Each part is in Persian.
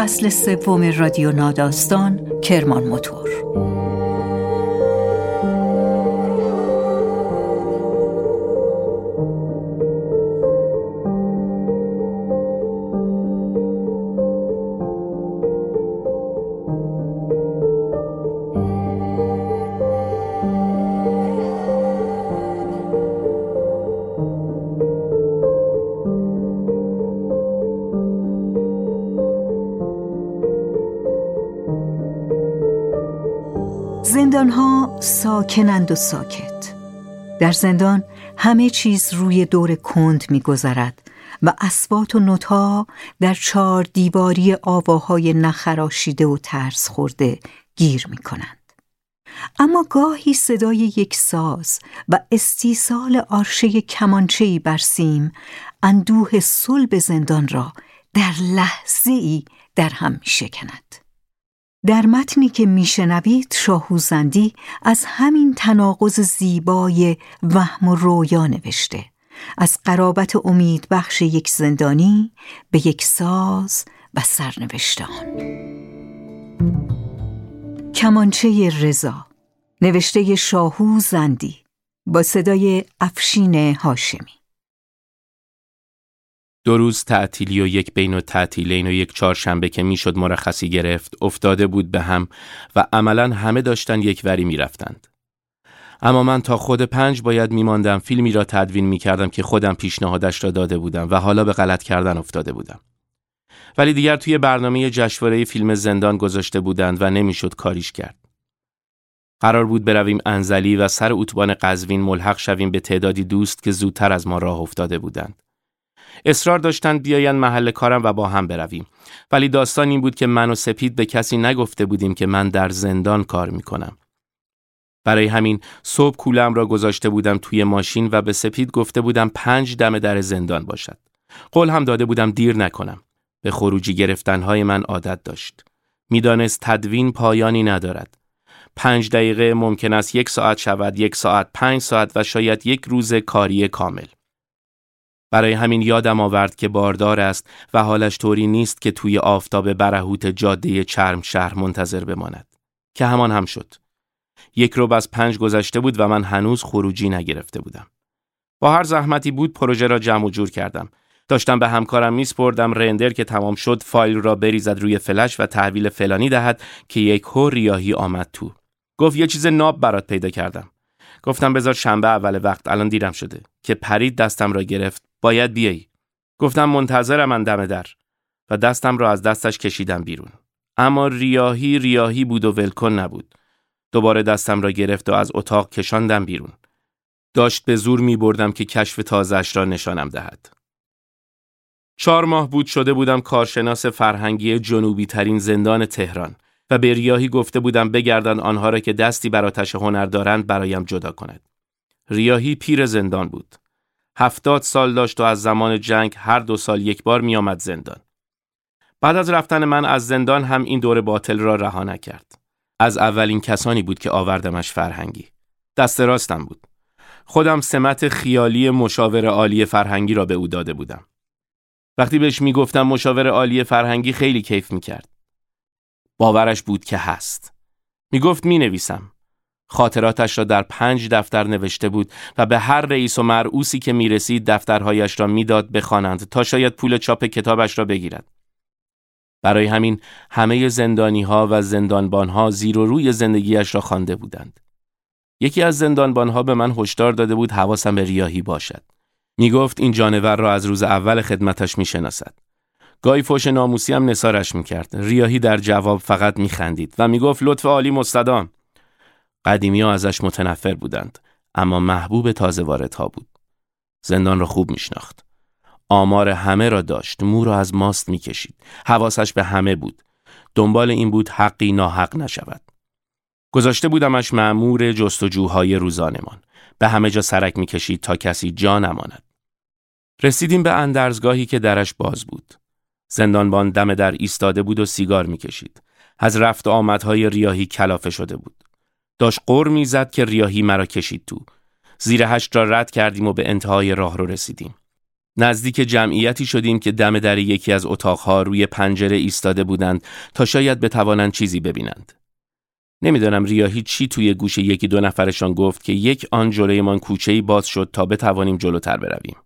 فصل سوم رادیو ناداستان کرمان موتور زندان ها ساکنند و ساکت در زندان همه چیز روی دور کند میگذرد و اسبات و نوتا در چهار دیواری آواهای نخراشیده و ترس خورده گیر می کنند. اما گاهی صدای یک ساز و استیصال آرشه کمانچهی بر سیم اندوه صلب زندان را در لحظه ای در هم می شکند. در متنی که میشنوید شاهوزندی از همین تناقض زیبای وهم و رویا نوشته. از قرابت امید بخش یک زندانی به یک ساز و سرنوشته آن کمانچه رضا نوشته شاهو زندی با صدای افشین هاشمی. دو روز تعطیلی و یک بین و تعطیلین و یک چهارشنبه که می‌شد مرخصی گرفت افتاده بود به هم و عملا همه داشتن یک وری می‌رفتند. اما من تا خود پنج باید میماندم فیلمی را تدوین می‌کردم که خودم پیشنهادش را داده بودم و حالا به غلط کردن افتاده بودم. ولی دیگر توی برنامه جشنواره فیلم زندان گذاشته بودند و نمی‌شد کاریش کرد. قرار بود برویم انزلی و سر اتوبان قزوین ملحق شویم به تعدادی دوست که زودتر از ما راه افتاده بودند. اصرار داشتند بیاین محل کارم و با هم برویم. ولی داستان این بود که من و سپید به کسی نگفته بودیم که من در زندان کار می‌کنم. برای همین صبح کولم را گذاشته بودم توی ماشین و به سپید گفته بودم پنج دم در زندان باشد. قول هم داده بودم دیر نکنم. به خروجی گرفتنهای من عادت داشت. می‌دانست تدوین پایانی ندارد. پنج دقیقه ممکن است یک ساعت شود یک ساعت پنج ساعت و شاید یک روز کاری کامل. برای همین یادم آورد که باردار است و حالش طوری نیست که توی آفتاب برهوت جاده چرم شهر منتظر بماند. که همان هم شد. یک روب از پنج گذشته بود و من هنوز خروجی نگرفته بودم. با هر زحمتی بود پروژه را جمع و جور کردم. داشتم به همکارم میسپردم رندر که تمام شد فایل را بریزد روی فلش و تحویل فلانی دهد که یک هو ریاهی آمد تو. گفت یه چیز ناب برات پیدا کردم. گفتم بذار شنبه اول وقت الان دیرم شده. که پرید دستم را گرفت. باید بیایی. گفتم منتظرم من دم در. و دستم را از دستش کشیدم بیرون. اما ریاهی ریاهی بود و ولکن نبود. دوباره دستم را گرفت و از اتاق کشاندم بیرون. داشت به زور می بردم که کشف تازش را نشانم دهد. چهار ماه بود شده بودم کارشناس فرهنگی جنوبی ترین زندان تهران و به ریاهی گفته بودم بگردن آنها را که دستی بر آتش هنر دارند برایم جدا کند. ریاهی پیر زندان بود. هفتاد سال داشت و از زمان جنگ هر دو سال یک بار می آمد زندان. بعد از رفتن من از زندان هم این دور باطل را رها نکرد. از اولین کسانی بود که آوردمش فرهنگی. دست راستم بود. خودم سمت خیالی مشاور عالی فرهنگی را به او داده بودم. وقتی بهش می‌گفتم مشاور عالی فرهنگی خیلی کیف می‌کرد. باورش بود که هست. می‌گفت می نویسم. خاطراتش را در پنج دفتر نوشته بود و به هر رئیس و مرعوسی که می رسید دفترهایش را می‌داد بخوانند تا شاید پول چاپ کتابش را بگیرد. برای همین همه زندانی ها و زندانبان ها زیر و روی زندگیش را خوانده بودند. یکی از زندانبان ها به من هشدار داده بود حواسم به ریاهی باشد. می گفت این جانور را از روز اول خدمتش می شناسد. گاهی فوش ناموسی هم نسارش می‌کرد ریاهی در جواب فقط میخندید و می‌گفت لطف عالی مستدام قدیمی ها ازش متنفر بودند اما محبوب تازه وارد ها بود. زندان را خوب میشناخت. آمار همه را داشت مو را از ماست می‌کشید. حواسش به همه بود. دنبال این بود حقی ناحق نشود. گذاشته بودمش معمور جستجوهای روزانمان. به همه جا سرک می‌کشید تا کسی جا نماند. رسیدیم به اندرزگاهی که درش باز بود. زندانبان دم در ایستاده بود و سیگار می‌کشید. از رفت آمدهای ریاهی کلافه شده بود. داشت قر می‌زد که ریاهی مرا کشید تو زیر هشت را رد کردیم و به انتهای راه رو رسیدیم نزدیک جمعیتی شدیم که دم در یکی از اتاقها روی پنجره ایستاده بودند تا شاید بتوانند چیزی ببینند. نمی‌دانم ریاهی چی توی گوش یکی دو نفرشان گفت که یک آن جلویمان کوچه‌ای باز شد تا بتوانیم جلوتر برویم.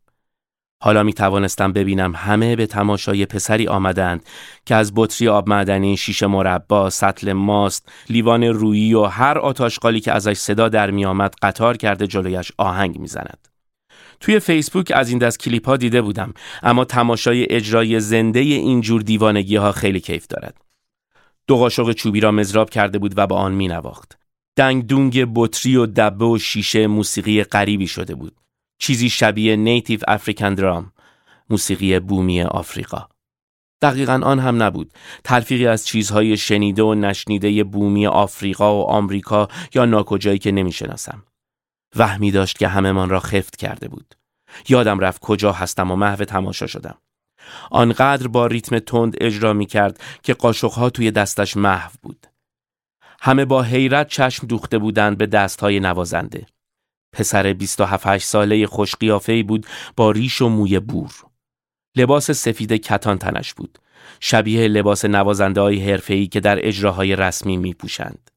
حالا می توانستم ببینم همه به تماشای پسری آمدند که از بطری آب معدنی، شیشه مربا، سطل ماست، لیوان رویی و هر آتاشقالی که ازش صدا در می آمد قطار کرده جلویش آهنگ می‌زند. توی فیسبوک از این دست کلیپ ها دیده بودم اما تماشای اجرای زنده اینجور دیوانگی ها خیلی کیف دارد. دو قاشق چوبی را مزراب کرده بود و با آن می نواخت. دنگ دونگ بطری و دبه و شیشه موسیقی غریبی شده بود. چیزی شبیه نیتیو افریکن درام موسیقی بومی آفریقا. دقیقا آن هم نبود. تلفیقی از چیزهای شنیده و نشنیده بومی آفریقا و آمریکا یا ناکجایی که نمی‌شناسم. وهمی داشت که همهمان را خفت کرده بود. یادم رفت کجا هستم و محو تماشا شدم. آنقدر با ریتم تند اجرا می کرد که قاشقها توی دستش محو بود. همه با حیرت چشم دوخته بودند به دستهای نوازنده. پسر 27 ساله خوش بود با ریش و موی بور. لباس سفید کتان تنش بود. شبیه لباس نوازنده های حرفه‌ای که در اجراهای رسمی می پوشند.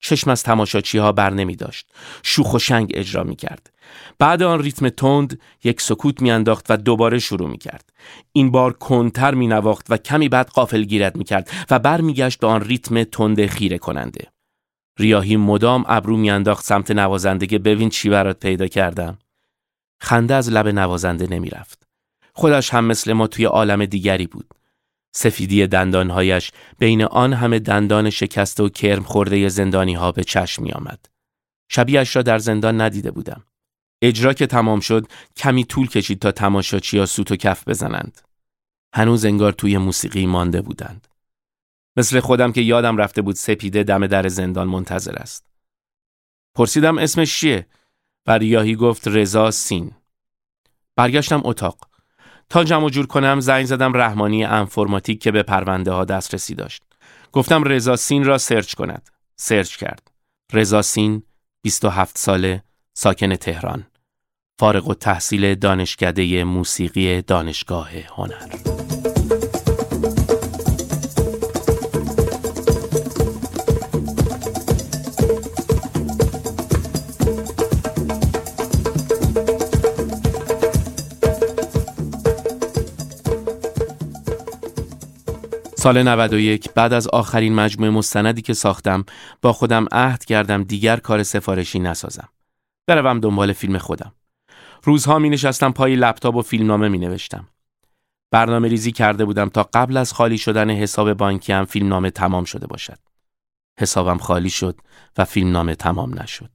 چشم از تماشاچی ها بر نمی داشت. شوخ و شنگ اجرا می کرد. بعد آن ریتم تند یک سکوت میانداخت و دوباره شروع می کرد. این بار کنتر می نواخت و کمی بعد قافل گیرد می کرد و برمیگشت به آن ریتم تند خیره کننده. ریاهی مدام ابرو میانداخت سمت نوازنده که ببین چی برات پیدا کردم. خنده از لب نوازنده نمی‌رفت. خودش هم مثل ما توی عالم دیگری بود. سفیدی دندانهایش بین آن همه دندان شکسته و کرم خورده زندانی ها به چشم می آمد. شبیهش را در زندان ندیده بودم. اجرا که تمام شد کمی طول کشید تا تماشاچی سوت و کف بزنند. هنوز انگار توی موسیقی مانده بودند. مثل خودم که یادم رفته بود سپیده دم در زندان منتظر است. پرسیدم اسمش چیه؟ و ریاهی گفت رضا سین. برگشتم اتاق. تا جمع جور کنم زنگ زدم رحمانی انفرماتیک که به پرونده ها دسترسی داشت. گفتم رضا سین را سرچ کند. سرچ کرد. رضا سین 27 ساله ساکن تهران. فارغ و تحصیل دانشکده موسیقی دانشگاه هنر. سال 91 بعد از آخرین مجموعه مستندی که ساختم با خودم عهد کردم دیگر کار سفارشی نسازم. بروم دنبال فیلم خودم. روزها می نشستم پای لپتاپ و فیلمنامه می نوشتم. برنامه ریزی کرده بودم تا قبل از خالی شدن حساب بانکی هم فیلمنامه تمام شده باشد. حسابم خالی شد و فیلمنامه تمام نشد.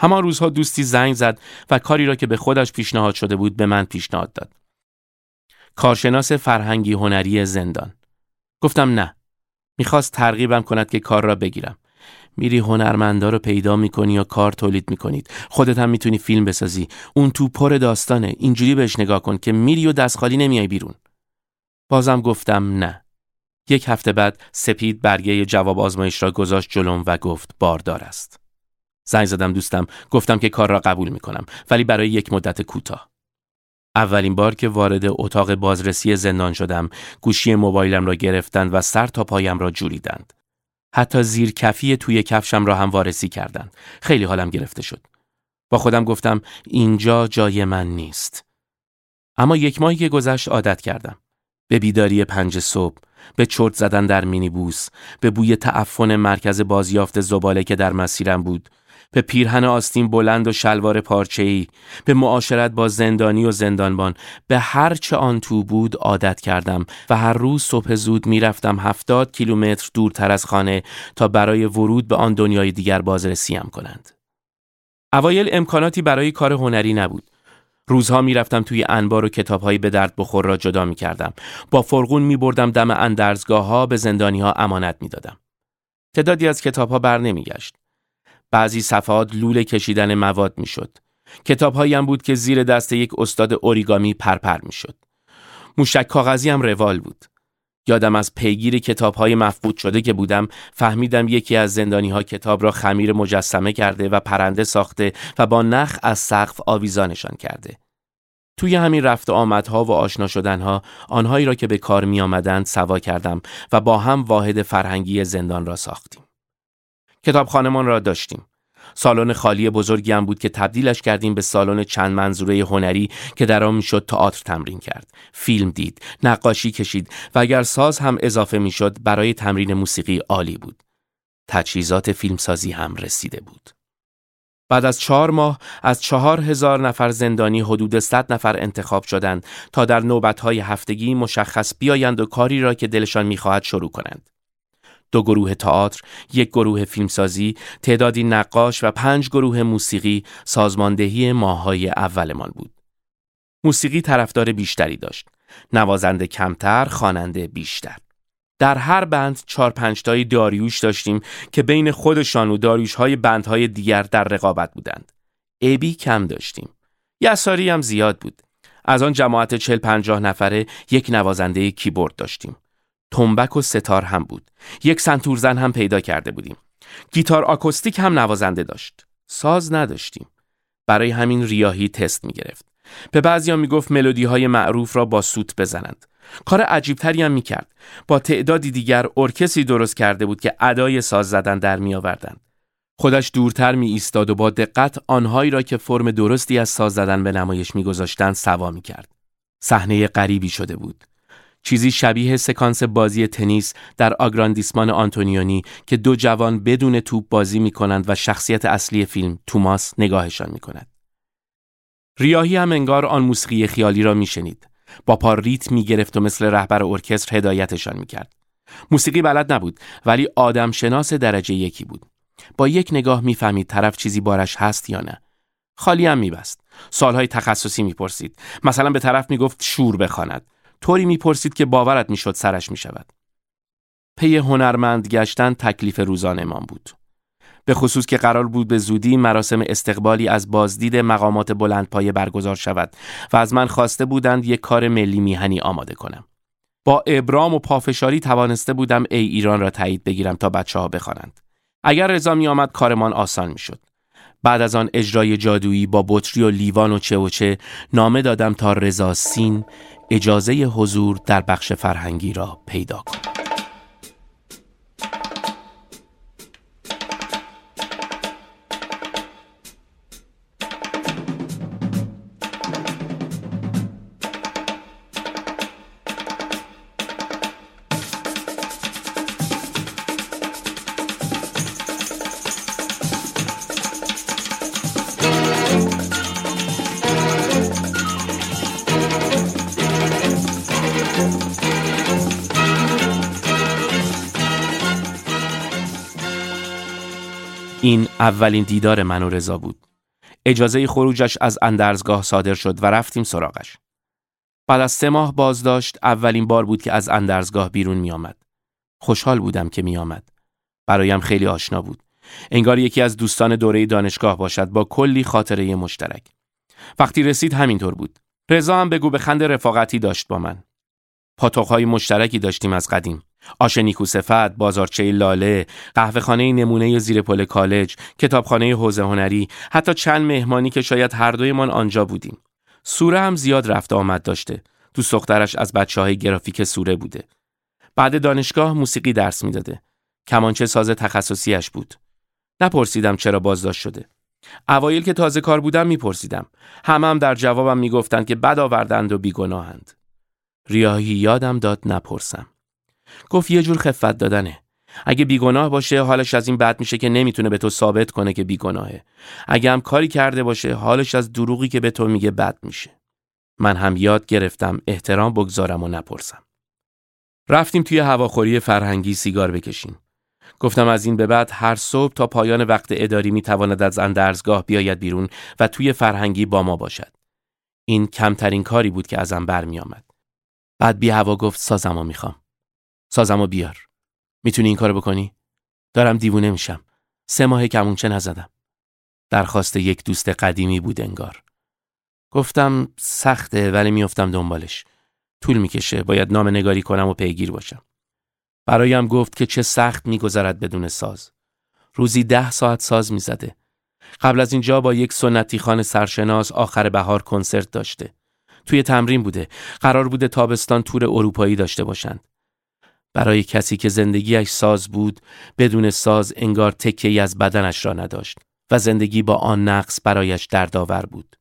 همان روزها دوستی زنگ زد و کاری را که به خودش پیشنهاد شده بود به من پیشنهاد داد. کارشناس فرهنگی هنری زندان گفتم نه. می‌خواست ترغیبم کند که کار را بگیرم. میری هنرمندا رو پیدا می‌کنی یا کار تولید می‌کنید. خودت هم می‌تونی فیلم بسازی. اون تو پر داستانه. اینجوری بهش نگاه کن که میری و دست خالی نمیای بیرون. بازم گفتم نه. یک هفته بعد سپید برگه جواب آزمایش را گذاشت جلوم و گفت باردار است. زنگ زدم دوستم. گفتم که کار را قبول می‌کنم. ولی برای یک مدت کوتاه. اولین بار که وارد اتاق بازرسی زندان شدم گوشی موبایلم را گرفتند و سر تا پایم را جوریدند. حتی زیر کفی توی کفشم را هم وارسی کردند. خیلی حالم گرفته شد. با خودم گفتم اینجا جای من نیست. اما یک ماهی که گذشت عادت کردم. به بیداری پنج صبح به چرت زدن در مینیبوس به بوی تعفن مرکز بازیافت زباله که در مسیرم بود به پیرهن آستین بلند و شلوار ای، به معاشرت با زندانی و زندانبان به هر چه آن تو بود عادت کردم و هر روز صبح زود می‌رفتم هفتاد کیلومتر دورتر از خانه تا برای ورود به آن دنیای دیگر بازرسیم کنند. اوایل امکاناتی برای کار هنری نبود. روزها می‌رفتم توی انبار و کتابهایی به درد بخور را جدا می کردم. با فرغون می بردم دم اندرزگاه ها به زندانی ها امانت می دادم. تعدادی از کتاب ها بر نمی گشت. بعضی صفحات لوله کشیدن مواد می شد. کتاب هم بود که زیر دست یک استاد اوریگامی پرپر می شد. موشک کاغذی هم روال بود. یادم از پیگیر کتاب های مفقود شده که بودم فهمیدم یکی از زندانی ها کتاب را خمیر مجسمه کرده و پرنده ساخته و با نخ از سقف آویزانشان کرده. توی همین رفت آمدها و آشنا شدنها آنهایی را که به کار می آمدند سوا کردم و با هم واحد فرهنگی زندان را ساختیم. کتابخانمان را داشتیم. سالن خالی بزرگی هم بود که تبدیلش کردیم به سالن چند منظوره هنری که در آن می‌شد تئاتر تمرین کرد فیلم دید نقاشی کشید و اگر ساز هم اضافه می‌شد برای تمرین موسیقی عالی بود تجهیزات فیلمسازی هم رسیده بود بعد از چهار ماه از چهار هزار نفر زندانی حدود صد نفر انتخاب شدند تا در نوبتهای هفتگی مشخص بیایند و کاری را که دلشان می‌خواهد شروع کنند. دو گروه تئاتر، یک گروه فیلمسازی، تعدادی نقاش و پنج گروه موسیقی سازماندهی ماهای اولمان بود. موسیقی طرفدار بیشتری داشت. نوازنده کمتر، خواننده بیشتر. در هر بند چهار پنجتایی داریوش داشتیم که بین خودشان و داریوش های بندهای دیگر در رقابت بودند. ابی کم داشتیم. یساری هم زیاد بود. از آن جماعت چل پنجاه نفره یک نوازنده کیبورد داشتیم. تنبک و ستار هم بود. یک سنتورزن هم پیدا کرده بودیم. گیتار آکوستیک هم نوازنده داشت. ساز نداشتیم. برای همین ریاهی تست می گرفت. به بعضیا می گفت ملودی های معروف را با سوت بزنند. کار عجیبتری هم می کرد. با تعدادی دیگر ارکستری درست کرده بود که ادای ساز زدن در می آوردند. خودش دورتر می ایستاد و با دقت آنهایی را که فرم درستی از ساز زدن به نمایش می گذاشتند سوا می کرد. صحنه غریبی شده بود. چیزی شبیه سکانس بازی تنیس در آگراندیسمان آنتونیونی که دو جوان بدون توپ بازی می کنند و شخصیت اصلی فیلم توماس نگاهشان می کند. ریاهی هم انگار آن موسیقی خیالی را می شنید. با پا ریت می گرفت و مثل رهبر ارکستر هدایتشان می کرد. موسیقی بلد نبود ولی آدم شناس درجه یکی بود. با یک نگاه می‌فهمید طرف چیزی بارش هست یا نه. خالی هم میبست. سالهای تخصصی می‌پرسید. مثلا به طرف می‌گفت شور بخواند. طوری می‌پرسید که باورت می‌شد سرش می‌شود. پی هنرمند گشتن تکلیف روزانهمان بود. به خصوص که قرار بود به زودی مراسم استقبالی از بازدید مقامات بلندپایه برگزار شود و از من خواسته بودند یک کار ملی میهنی آماده کنم. با ابرام و پافشاری توانسته بودم ای ایران را تایید بگیرم تا بچه ها بخوانند. اگر رضا می آمد کارمان آسان می شد. بعد از آن اجرای جادویی با بطری و لیوان و چه و چه نامه دادم تا رضا سین اجازه حضور در بخش فرهنگی را پیدا کند. اولین دیدار من و رضا بود. اجازه خروجش از اندرزگاه صادر شد و رفتیم سراغش. بعد از سه ماه بازداشت اولین بار بود که از اندرزگاه بیرون می آمد. خوشحال بودم که می آمد. برایم خیلی آشنا بود. انگار یکی از دوستان دوره دانشگاه باشد با کلی خاطره مشترک. وقتی رسید همینطور بود. رضا هم بگو به خند رفاقتی داشت با من. پاتوقهای مشترکی داشتیم از قدیم. آش نیکوصفت، بازارچه لاله، قهوهخانه نمونه زیر پل کالج، کتابخانه حوزه هنری، حتی چند مهمانی که شاید هر دویمان آنجا بودیم. سوره هم زیاد رفت آمد داشته. دوست دخترش از بچه های گرافیک سوره بوده. بعد دانشگاه موسیقی درس می‌داده. کمانچه ساز تخصصیش بود. نپرسیدم چرا بازداشت شده. اوایل که تازه کار بودم میپرسیدم. همه هم در جوابم می‌گفتند که بد آوردند و بیگناهند. ریاهی یادم داد نپرسم. گفت یه جور خفت دادنه. اگه بیگناه باشه حالش از این بد میشه که نمی‌تونه به تو ثابت کنه که بیگناهه. اگه هم کاری کرده باشه حالش از دروغی که به تو میگه بد میشه. من هم یاد گرفتم احترام بگذارم و نپرسم. رفتیم توی هواخوری فرهنگی سیگار بکشیم. گفتم از این به بعد هر صبح تا پایان وقت اداری می‌تواند از اندرزگاه بیاید بیرون و توی فرهنگی با ما باشد. این کمترین کاری بود که ازم برمی آمد. بعد بی هوا گفت سازمو می‌خوام. سازمو بیار. می‌تونی این کارو بکنی؟ دارم دیوونه میشم. سه ماه کمونچه نزدم. درخواست یک دوست قدیمی بود انگار. گفتم سخته ولی میافتم دنبالش. طول می‌کشه باید نام نگاری کنم و پیگیر باشم. برایم گفت که چه سخت میگذرد بدون ساز. روزی ده ساعت ساز می‌زده. قبل از اینجا با یک سنتی خان سرشناس آخر بهار کنسرت داشته. توی تمرین بوده. قرار بوده تابستان تور اروپایی داشته باشند. برای کسی که زندگیش ساز بود بدون ساز انگار تکه از بدنش را نداشت و زندگی با آن نقص برایش دردآور بود.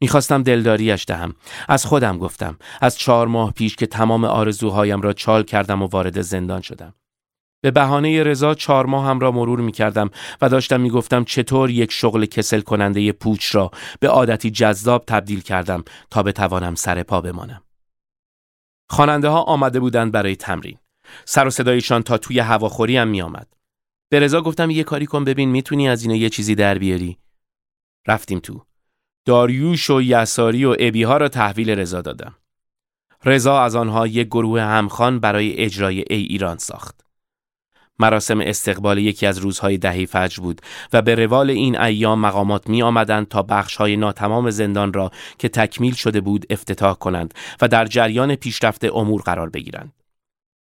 می‌خواستم دلداریش دهم. از خودم گفتم. از چهار ماه پیش که تمام آرزوهایم را چال کردم و وارد زندان شدم. به بهانه رضا چهار ماه هم را مرور می کردم و داشتم می گفتم چطور یک شغل کسل کننده پوچ را به عادتی جذاب تبدیل کردم تا بتوانم سر پا بمانم. خواننده ها آمده بودند برای تمرین. سر و صدایشان تا توی هواخوری هم می آمد. به رضا گفتم یه کاری کن ببین می‌تونی از اینه یه چیزی در بیاری. رفتیم تو. داریوش و یساری و ابی ها را تحویل رضا دادم. رضا از آنها یک گروه همخان برای اجرای ای ایران ساخت. مراسم استقبال یکی از روزهای دهی فجر بود و به روال این ایام مقامات می آمدند تا بخشهای ناتمام زندان را که تکمیل شده بود افتتاح کنند و در جریان پیشرفت امور قرار بگیرند.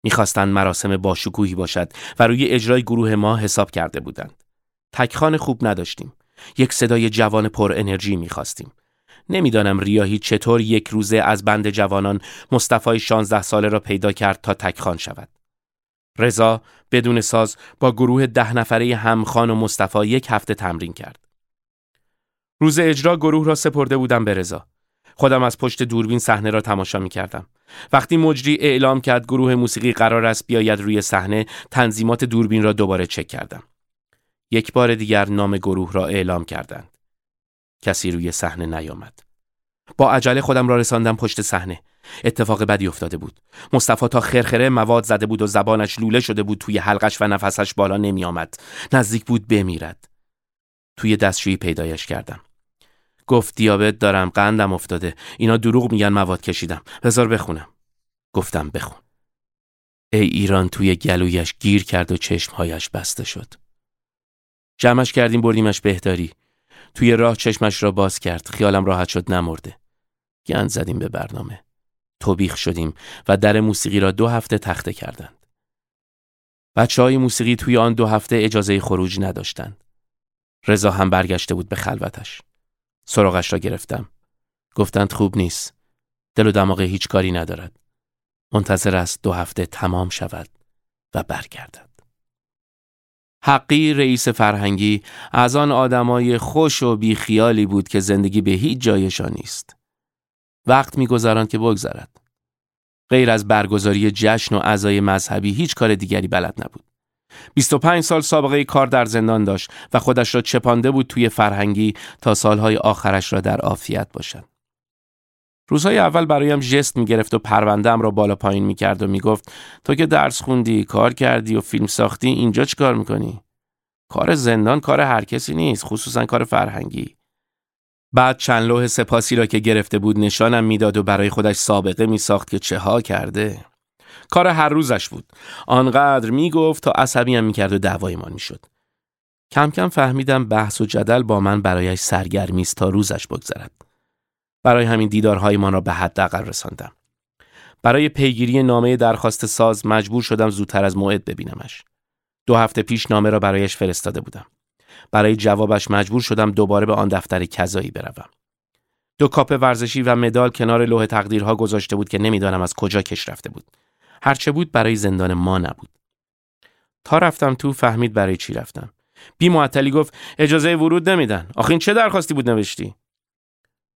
می‌خواستند مراسم باشکوهی باشد و روی اجرای گروه ما حساب کرده بودند. تکخان خوب نداشتیم. یک صدای جوان پر انرژی می‌خواستیم. نمی‌دانم ریاهی چطور یک روزه از بند جوانان مصطفی 16 ساله را پیدا کرد تا تکخان شود. رضا بدون ساز با گروه ده نفره همخان و مصطفی یک هفته تمرین کرد. روز اجرا گروه را سپرده بودم به رضا. خودم از پشت دوربین صحنه را تماشا می کردم. وقتی مجری اعلام کرد گروه موسیقی قرار است بیاید روی صحنه تنظیمات دوربین را دوباره چک کردم. یک بار دیگر نام گروه را اعلام کردند. کسی روی صحنه نیامد. با عجله خودم را رساندم پشت صحنه. اتفاق بدی افتاده بود. مصطفی تا خرخره مواد زده بود و زبانش لوله شده بود توی حلقش و نفسش بالا نمی آمد. نزدیک بود بمیرد. توی دستشویی پیدایش کردم. گفت دیابت دارم قندم افتاده. اینا دروغ میگن مواد کشیدم. بذار بخونم. گفتم بخون. ای ایران توی گلویش گیر کرد و چشمهایش بسته شد. جمعش کردیم بردیمش بهداری. توی راه چشمش را باز کرد. خیالم راحت شد نمرده. گند زدیم به برنامه. توبیخ شدیم و در موسیقی را دو هفته تخته کردند. بچه های موسیقی توی آن دو هفته اجازه خروج نداشتند. رضا هم برگشته بود به خلوتش. سراغش را گرفتم. گفتند خوب نیست. دل و دماغ هیچ کاری ندارد. منتظر است دو هفته تمام شود و برگردد. حقی رئیس فرهنگی از آن آدمای خوش و بیخیالی بود که زندگی به هیچ جایشان نیست. وقت میگذراند که بگذرد. غیر از برگزاری جشن و اعضای مذهبی هیچ کار دیگری بلد نبود. 25 سال سابقه کار در زندان داشت و خودش را چپانده بود توی فرهنگی تا سالهای آخرش را در عافیت باشد. روزهای اول برایم جست می‌گرفت و پروندهم را بالا پایین می‌کرد و می‌گفت تو که درس خوندی، کار کردی و فیلم ساختی اینجا چیکار می‌کنی؟ کار زندان کار هر کسی نیست، خصوصا کار فرهنگی. بعد چند لوح سپاسی را که گرفته بود نشانم می‌داد و برای خودش سابقه می ساخت که چه ها کرده کار هر روزش بود. آنقدر می‌گفت تا عصبیم می‌کرد و دعوایمان می‌شد. کم کم فهمیدم بحث و جدل با من برایش سرگرمی است تا روزش بگذرد. برای همین دیدارهایمان را به حداقل رساندم. برای پیگیری نامه درخواست ساز مجبور شدم زودتر از موعد ببینمش. دو هفته پیش نامه را برایش فرستاده بودم. برای جوابش مجبور شدم دوباره به آن دفتر کذایی بروم. دو کاپ ورزشی و مدال کنار لوح تقدیرها گذاشته بود که نمی‌دانم از کجا کش رفته بود. هرچه بود برای زندان ما نبود. تا رفتم تو فهمید برای چی رفتم. بی معطلی گفت اجازه ورود نمیدن. آخه چه درخواستی بود نوشتی؟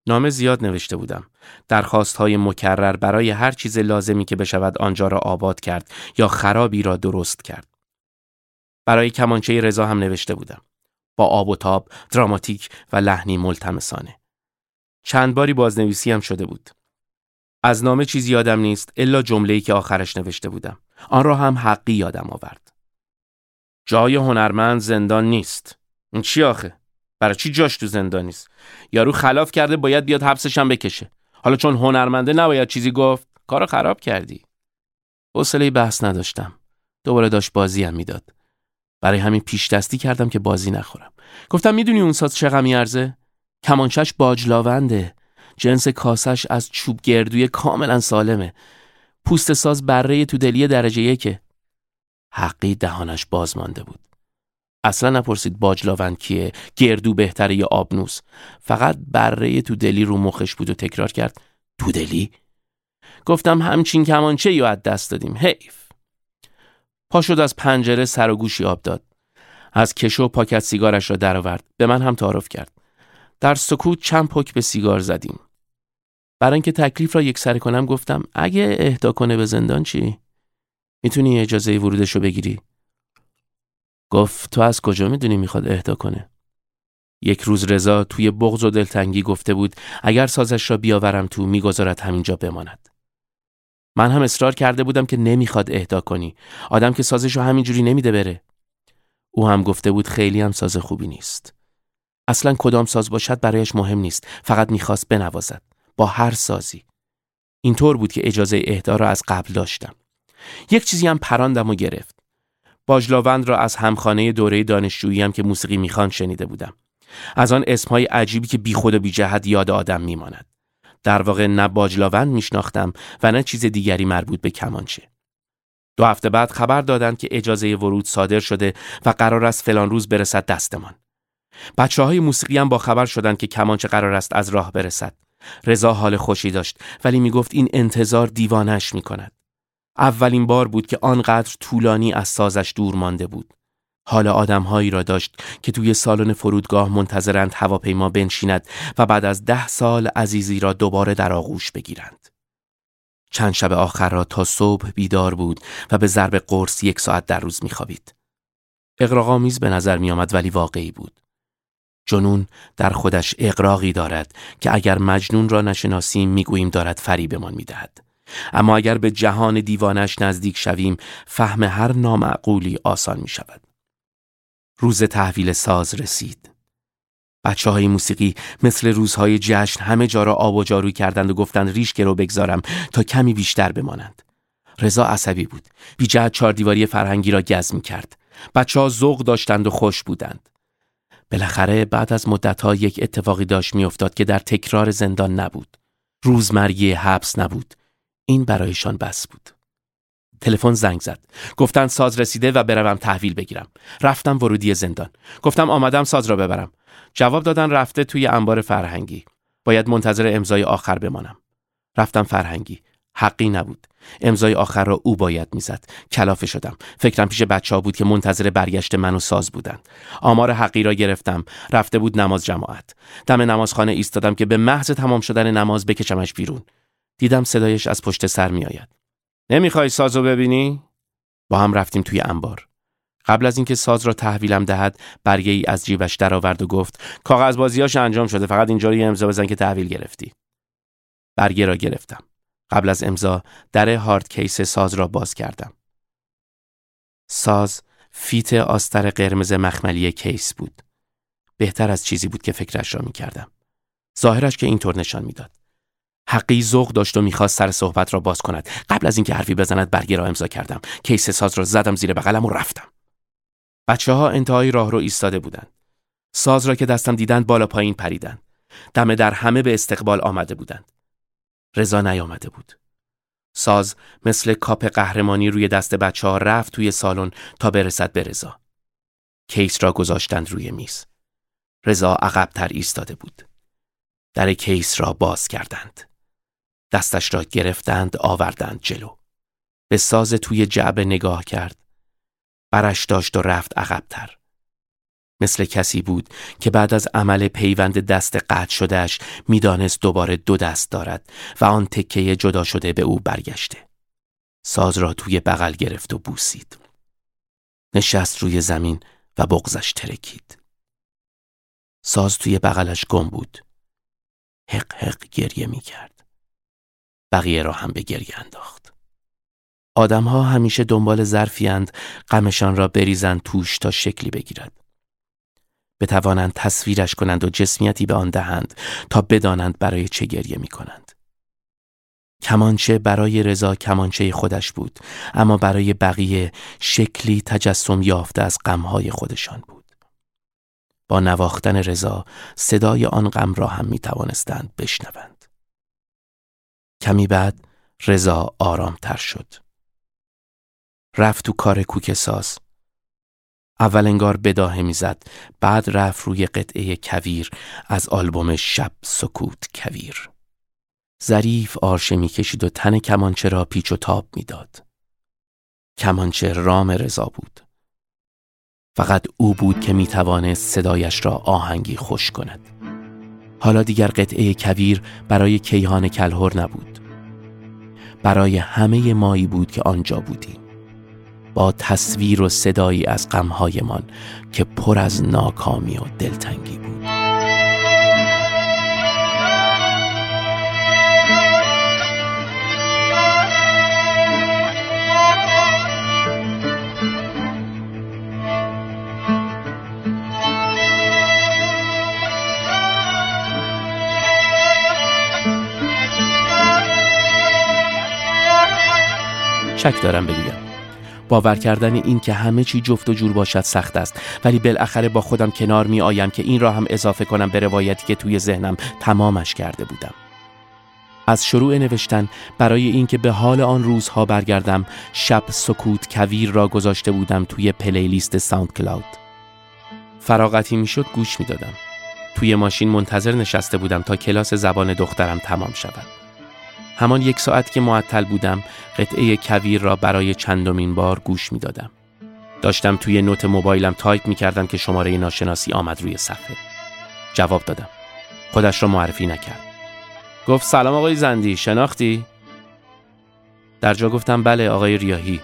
نامه زیاد نوشته بودم. درخواست های مکرر برای هر چیز لازمی که بشود آنجا را آباد کرد یا خرابی را درست کرد. برای کمانچه رضا هم نوشته بودم. با آب و تاب، دراماتیک و لحنی ملتمسانه. چند باری بازنویسی هم شده بود. از نامه چیزی یادم نیست الا جمله‌ای که آخرش نوشته بودم. آن را هم حقی یادم آورد. جای هنرمند زندان نیست. این چی آخه؟ برای چی جاش تو زندان نیست یارو خلاف کرده باید بیاد حبسش هم بکشه حالا چون هنرمنده نباید چیزی گفت کارو خراب کردی حوصله بحث نداشتم دوباره داشت بازی هم می‌داد برای همین پیش دستی کردم که بازی نخورم گفتم می‌دونی اون ساز چقدر میارزه کمانچش باجلاونده جنس کاسش از چوب گردوی کاملا سالمه. پوست ساز بره تو دلی درجه یکه. حقی دهانش باز مانده بود. اصلا نپرسید باجلاوند کیه گردو بهتره یا آبنوس. فقط بره تو دلی رو مخش بود و تکرار کرد تو دلی؟ گفتم همچین کمانچه یا از دست دادیم حیف. پا شد از پنجره سر و گوشی آب داد. از کشو پاکت سیگارش را درآورد. به من هم تعارف کرد. در سکوت چند پک به سیگار زدیم. برای اینکه تکلیف را یک سر کنم گفتم اگه اهدا کنه به زندان چی؟ می‌تونی اجازه ورودش رو بگیری؟ گفت تو از کجا می‌دونی می‌خواد اهدا کنه؟ یک روز رضا توی بغض و دلتنگی گفته بود اگر سازش را بیاورم تو می‌گذارد همینجا بماند. من هم اصرار کرده بودم که نمی‌خواد اهدا کنی. آدم که سازش رو همینجوری نمیده بره. او هم گفته بود خیلی هم ساز خوبی نیست. اصلا کدام ساز باشد برایش مهم نیست فقط می‌خواست بنوازد. با هر سازی. اینطور بود که اجازه اهدا را از قبل داشتم. یک چیزی هم پراندم و گرفت. باجلاوند را از همخانه دوره دانشجویی هم که موسیقی می‌خوان شنیده بودم. از آن اسمهای عجیبی که بیخود و بی جهت یاد آدم میماند. در واقع نه باجلاوند میشناختم و نه چیز دیگری مربوط به کمانچه. دو هفته بعد خبر دادند که اجازه ورود صادر شده و قرار است فلان روز برسد دستمان. بچه های موسیقی هم با خبر شدند که کمانچه قرار است از راه برسد رضا حال خوشی داشت ولی می‌گفت این انتظار دیوانش می کند. اولین بار بود که آنقدر طولانی از سازش دور مانده بود. حال آدمهایی را داشت که توی سالن فرودگاه منتظرند هواپیما بنشیند و بعد از ده سال عزیزی را دوباره در آغوش بگیرند. چند شب آخر را تا صبح بیدار بود و به ضرب قرص یک ساعت در روز میخوابید. اقراغامیز به نظر می آمد ولی واقعی بود. جنون در خودش اقراقی دارد که اگر مجنون را نشناسیم می‌گوییم دارد فریبمان می‌دهد. اما اگر به جهان دیوانش نزدیک شویم فهم هر نامعقولی آسان می شود. روز تحویل ساز رسید. بچه های موسیقی مثل روزهای جشن همه جا را آب و جارو کردند و گفتند ریش رو بگذارم تا کمی بیشتر بمانند. رضا عصبی بود. بی جهت چهار دیواری فرهنگی را گز می کرد. بچه ها داشتند و خوش بودند. بالاخره بعد از مدتها یک اتفاقی داشت میافتاد که در تکرار زندان نبود. روزمرگی حبس نبود. این برایشان بس بود. تلفن زنگ زد. گفتن ساز رسیده و بروم تحویل بگیرم. رفتم ورودی زندان. گفتم آمدم ساز را ببرم. جواب دادن رفته توی انبار فرهنگی. باید منتظر امضای آخر بمانم. رفتم فرهنگی. حقی نبود. امضای آخر را او باید می‌زد. کلافه شدم. فکرم پیش بچه ها بود که منتظر برگشت من و ساز بودند. آمار حقی را گرفتم. رفته بود نماز جماعت. دم نمازخانه ایستادم که به محض تمام شدن نماز بکشمش بیرون. دیدم صدایش از پشت سر میآید. نمی‌خوای سازو ببینی؟ با هم رفتیم توی انبار. قبل از اینکه ساز را تحویلم دهد برگه ای از جیبش درآورد و گفت کاغذ بازیاش انجام شده فقط اینجا یه امضا بزن که تحویل گرفتی برگه را گرفتم قبل از امضا در hard case ساز را باز کردم. ساز fit آستر قرمز مخملی case بود. بهتر از چیزی بود که فکرش را می کردم ظاهرش که اینطور نشان می‌داد. حقی ذوق داشت و می‌خواست سر صحبت را باز کند. قبل از اینکه حرفی بزند برگه را امضا کردم. case ساز را زدم زیر بغلم و رفتم. بچه ها انتهای راه رو ایستاده بودند. ساز را که دستم دیدند بالا پایین پریدند. دم در همه به استقبال آمده بودند. رضا نیامده بود. ساز مثل کاپ قهرمانی روی دست بچه ها رفت توی سالن تا برسد به رضا. کیس را گذاشتند روی میز. رضا عقبتر ایستاده بود. در کیس را باز کردند. دستش را گرفتند آوردند جلو. به ساز توی جعبه نگاه کرد. برش داشت و رفت عقبتر. مثل کسی بود که بعد از عمل پیوند دست قطع شدهش می‌دانست دوباره دو دست دارد و آن تکه جدا شده به او برگشته. ساز را توی بغل گرفت و بوسید. نشست روی زمین و بغزش ترکید. ساز توی بغلش گم بود. حق حق گریه می کرد. بقیه را هم به گریه انداخت. آدمها همیشه دنبال ظرفیند غمشان را بریزند توش تا شکلی بگیرد. بتوانند تصویرش کنند و جسمیتی به آن دهند تا بدانند برای چه گریه می کنند. کمانچه برای رضا کمانچه خودش بود اما برای بقیه شکلی تجسم یافته از غمهای خودشان بود. با نواختن رضا صدای آن غم را هم می توانستند بشنوند. کمی بعد رضا آرامتر شد. رفت تو کار کوک ساز. اول انگار بداهه می‌زد بعد رفت روی قطعه کویر از آلبوم شب سکوت کویر. ظریف آرشه می‌کشید و تن کمانچه را پیچ و تاب می‌داد. کمانچه رام رضا بود. فقط او بود که می توانست صدایش را آهنگی خوش کند. حالا دیگر قطعه کویر برای کیهان کلهر نبود. برای همه مایی بود که آنجا بودیم. با تصویر و صدایی از غمهایمان که پر از ناکامی و دلتنگی بود. شک دارم بگویم باور کردن این که همه چی جفت و جور باشد سخت است. ولی بالاخره با خودم کنار می آیم که این را هم اضافه کنم به روایتی که توی ذهنم تمامش کرده بودم. از شروع نوشتن برای اینکه به حال آن روزها برگردم شب سکوت کویر را گذاشته بودم توی پلیلیست ساوند کلاود فراغتی می‌شد گوش می‌دادم توی ماشین منتظر نشسته بودم تا کلاس زبان دخترم تمام شود. همان یک ساعت که معطل بودم قطعه کویر را برای چندمین بار گوش می دادم. داشتم توی note موبایلم تایپ می کردم که شماره ناشناسی آمد روی صفحه. جواب دادم. خودش را معرفی نکرد. گفت سلام آقای زندی شناختی؟ در جا گفتم بله آقای ریاحی.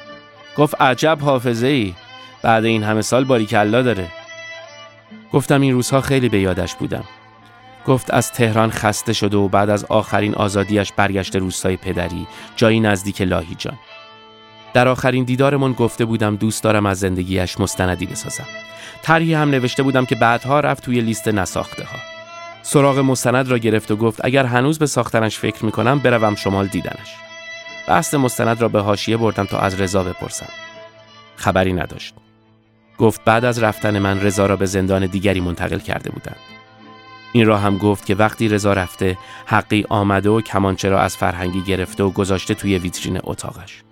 گفت عجب حافظه ای. بعد این همه سال باریکلا داره. گفتم این روزها خیلی به یادش بودم. گفت از تهران خسته شده و بعد از آخرین آزادیش برگشت روستای پدری جایی نزدیک لاهیجان در آخرین دیدارمون گفته بودم دوست دارم از زندگیش مستندی بسازم. طرحی هم نوشته بودم که بعدها رفت توی لیست نساخته ها سراغ مستند را گرفت و گفت اگر هنوز به ساختنش فکر می‌کنم بروم شمال دیدنش. بحث مستند را به هاشیه بردم تا از رضا بپرسم. خبری نداشت. گفت بعد از رفتن من رضا را به زندان دیگری منتقل کرده بودند. این را هم گفت که وقتی رضا رفته حقی آمده و کمانچه را از فرهنگی گرفته و گذاشته توی ویترین اتاقش.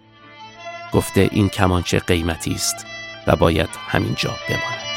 گفته این کمانچه قیمتی است و باید همینجا بماند.